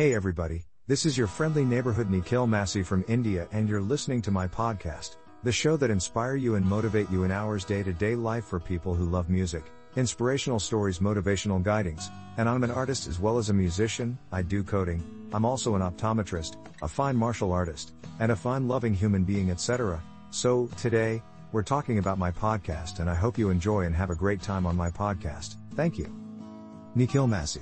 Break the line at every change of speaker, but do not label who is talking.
Hey everybody, this is your friendly neighborhood Nikhil Massey from India and you're listening to my podcast, the show that inspire you and motivate you in hours day-to-day life for people who love music, inspirational stories, motivational guidings, and I'm an artist as well as a musician, I do coding, I'm also an optometrist, a fine martial artist, and a fine loving human being etc. So, today, we're talking about my podcast and I hope you enjoy and have a great time on my podcast. Thank you. Nikhil Massey.